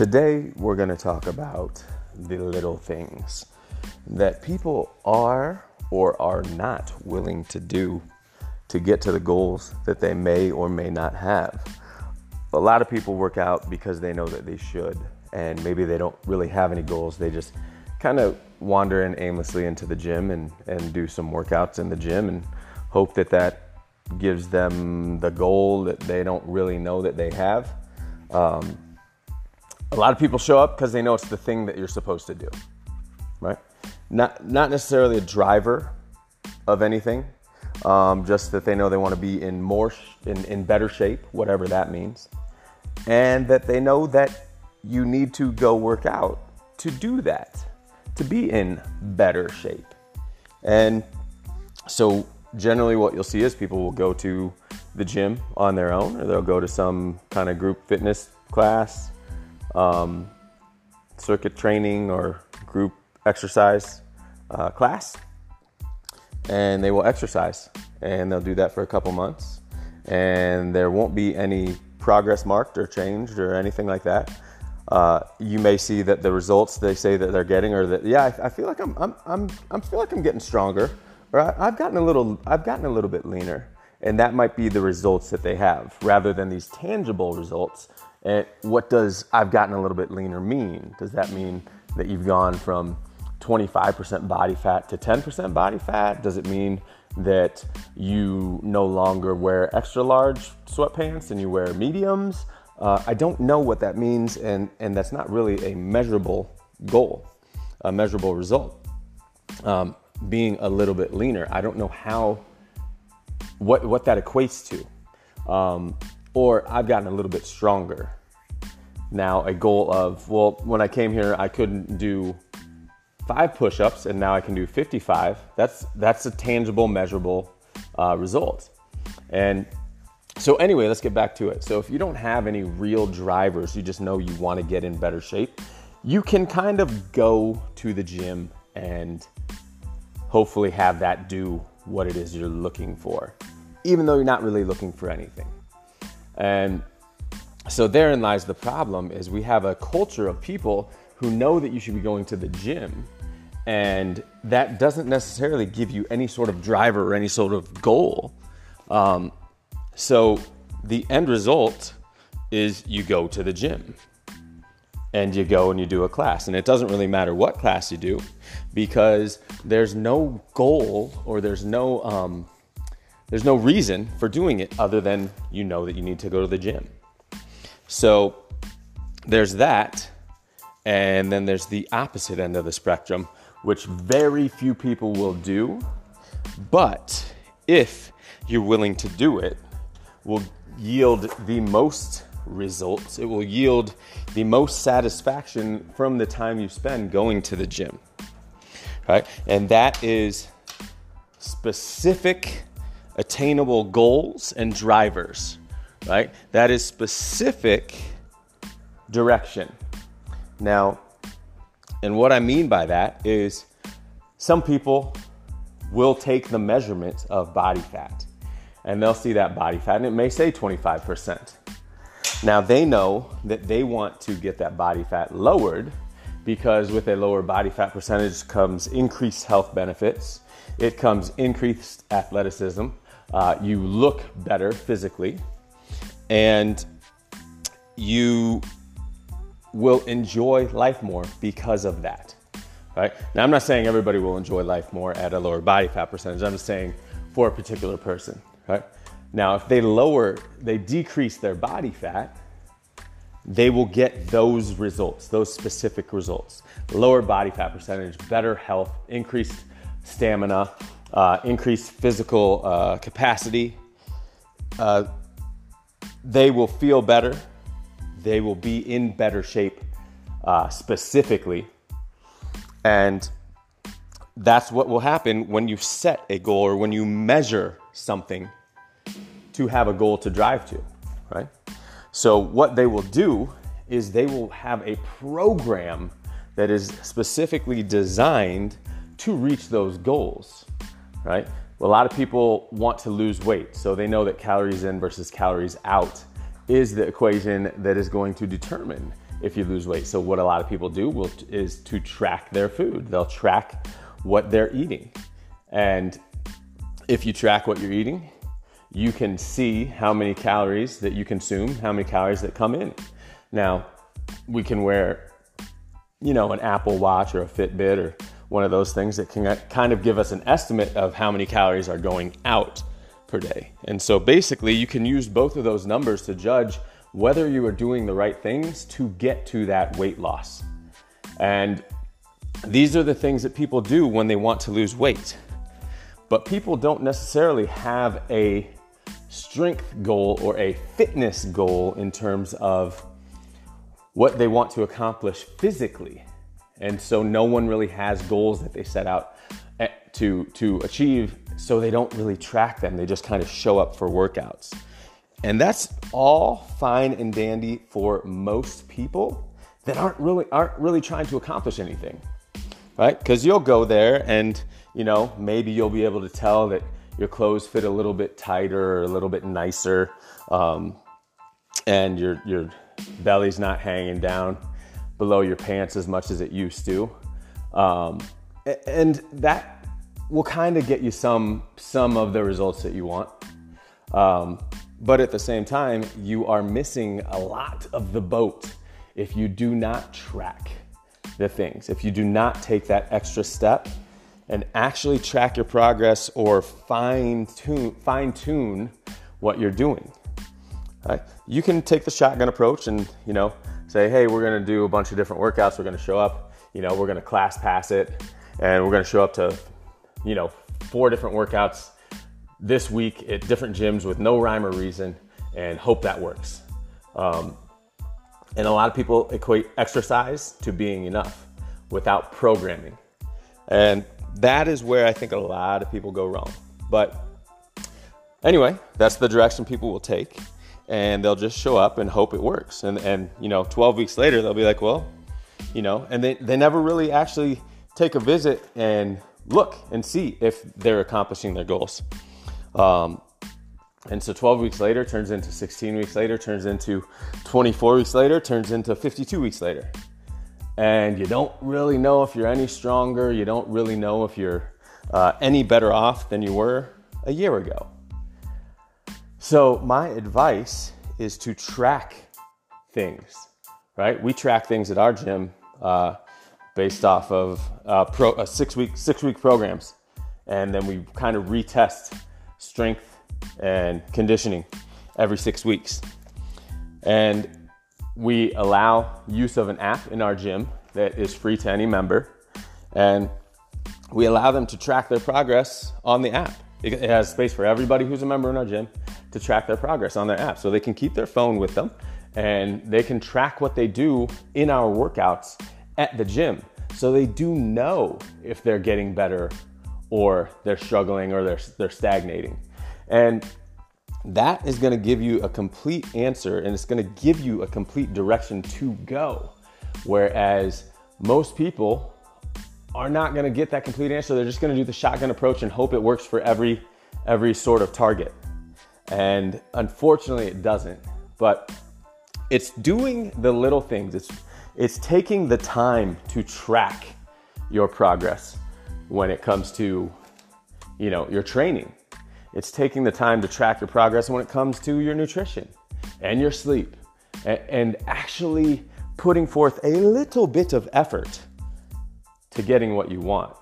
Today, we're going to talk about the little things that people are or are not willing to do to get to the goals that they may or may not have. A lot of people work out because they know that they should, and maybe they don't really have any goals. They just kind of wander in aimlessly into the gym and, and do some workouts in the gym and hope that that gives them the goal that they don't really know that they have. Um, a lot of people show up because they know it's the thing that you're supposed to do, right? Not not necessarily a driver of anything, um, just that they know they want to be in more sh- in, in better shape, whatever that means, and that they know that you need to go work out to do that, to be in better shape, and so generally what you'll see is people will go to the gym on their own, or they'll go to some kind of group fitness class um, circuit training or group exercise uh, class, and they will exercise, and they'll do that for a couple months, and there won't be any progress marked or changed or anything like that. Uh, you may see that the results they say that they're getting are that yeah, I, I feel like I'm I'm I'm I feel like I'm getting stronger, or I, I've gotten a little I've gotten a little bit leaner, and that might be the results that they have rather than these tangible results and what does I've gotten a little bit leaner mean? Does that mean that you've gone from 25% body fat to 10% body fat? Does it mean that you no longer wear extra large sweatpants and you wear mediums? Uh, I don't know what that means, and, and that's not really a measurable goal, a measurable result. Um, being a little bit leaner, I don't know how, what, what that equates to. Um, or I've gotten a little bit stronger. Now, a goal of, well, when I came here, I couldn't do five push ups and now I can do 55. That's, that's a tangible, measurable uh, result. And so, anyway, let's get back to it. So, if you don't have any real drivers, you just know you want to get in better shape, you can kind of go to the gym and hopefully have that do what it is you're looking for, even though you're not really looking for anything. And so therein lies the problem is we have a culture of people who know that you should be going to the gym and that doesn't necessarily give you any sort of driver or any sort of goal. Um, so the end result is you go to the gym and you go and you do a class. And it doesn't really matter what class you do because there's no goal or there's no um, there's no reason for doing it other than you know that you need to go to the gym. So there's that. And then there's the opposite end of the spectrum, which very few people will do. But if you're willing to do it, will yield the most results. It will yield the most satisfaction from the time you spend going to the gym. Right? And that is specific attainable goals and drivers, right? That is specific direction. Now, and what I mean by that is some people will take the measurement of body fat and they'll see that body fat and it may say 25%. Now they know that they want to get that body fat lowered because with a lower body fat percentage comes increased health benefits, it comes increased athleticism, uh, you look better physically, and you will enjoy life more because of that. Right? Now, I'm not saying everybody will enjoy life more at a lower body fat percentage. I'm just saying for a particular person. Right? Now, if they lower, they decrease their body fat, they will get those results, those specific results. Lower body fat percentage, better health, increased stamina, uh, physical uh, capacity. Uh, they will feel better. They will be in better shape uh, specifically. And that's what will happen when you set a goal or when you measure something to have a goal to drive to, right? So, what they will do is they will have a program that is specifically designed to reach those goals right? Well, a lot of people want to lose weight, so they know that calories in versus calories out is the equation that is going to determine if you lose weight. So what a lot of people do will, is to track their food. They'll track what they're eating. And if you track what you're eating, you can see how many calories that you consume, how many calories that come in. Now, we can wear, you know, an Apple Watch or a Fitbit or one of those things that can kind of give us an estimate of how many calories are going out per day. And so basically, you can use both of those numbers to judge whether you are doing the right things to get to that weight loss. And these are the things that people do when they want to lose weight. But people don't necessarily have a strength goal or a fitness goal in terms of what they want to accomplish physically. And so no one really has goals that they set out eh, to, to achieve, so they don't really track them. They just kind of show up for workouts. And that's all fine and dandy for most people that aren't really aren't really trying to accomplish anything. Right? Cuz you'll go there and, you know, maybe you'll be able to tell that your clothes fit a little bit tighter or a little bit nicer um, and your your belly's not hanging down below your pants as much as it used to. Um, and that will kind of get you some some of the results that you want. Um, but at the same time, you are missing a lot of the boat if you do not track the things. If you do not take that extra step and actually track your progress or fine tune fine tune what you're doing. Right? You can take the shotgun approach and you know say, hey, we're gonna do a bunch of different workouts. We're gonna show up. You know, we're gonna ClassPass it, and we're gonna show up to, you know, four different workouts this week at different gyms with no rhyme or reason, and hope that works. Um, and a lot of people equate exercise to being enough without programming. And that is where I think a lot of people go wrong. But anyway, that's the direction people will take and they'll just show up and hope it works. And and you know, 12 weeks later they'll be like, well, you know, and they, they never really actually take a visit and look and see if they're accomplishing their goals. Um, and so 12 weeks later turns into 16 weeks later, turns into 24 weeks later, turns into 52 weeks later. And you don't really know if you're any stronger. You don't really know if you're uh, any better off than you were a year ago. So, my advice is to track things, right? We track things at our gym uh, based off of uh, pro, uh, six week six week programs, and then we kind of retest strength and conditioning every six weeks, and we allow use of an app in our gym that is free to any member, and we allow them to track their progress on the app. It has space for everybody who's a member in our gym to track their progress on their app. So they can keep their phone with them and they can track what they do in our workouts at the gym. So they do know if they're getting better or they're struggling or they're, they're stagnating. And that is going to give you a complete answer and it's going to give you a complete direction to go. Whereas most people are not going to get that complete answer. They're just going to do the shotgun approach and hope it works for every every sort of target. And unfortunately, it doesn't. But it's doing the little things. It's it's taking the time to track your progress when it comes to you know your training. It's taking the time to track your progress when it comes to your nutrition and your sleep and, and actually putting forth a little bit of effort to getting what you want.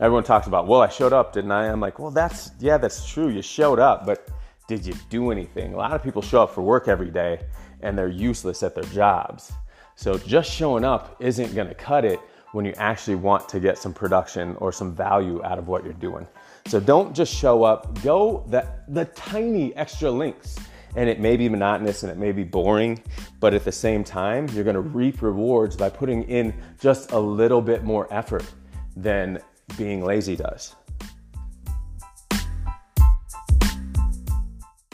Everyone talks about, well, I showed up, didn't I? I'm like, well, that's, yeah, that's true. You showed up, but did you do anything? A lot of people show up for work every day and they're useless at their jobs. So just showing up isn't going to cut it when you actually want to get some production or some value out of what you're doing. So don't just show up, go the, the tiny extra links. And it may be monotonous and it may be boring, but at the same time, you're gonna reap rewards by putting in just a little bit more effort than being lazy does.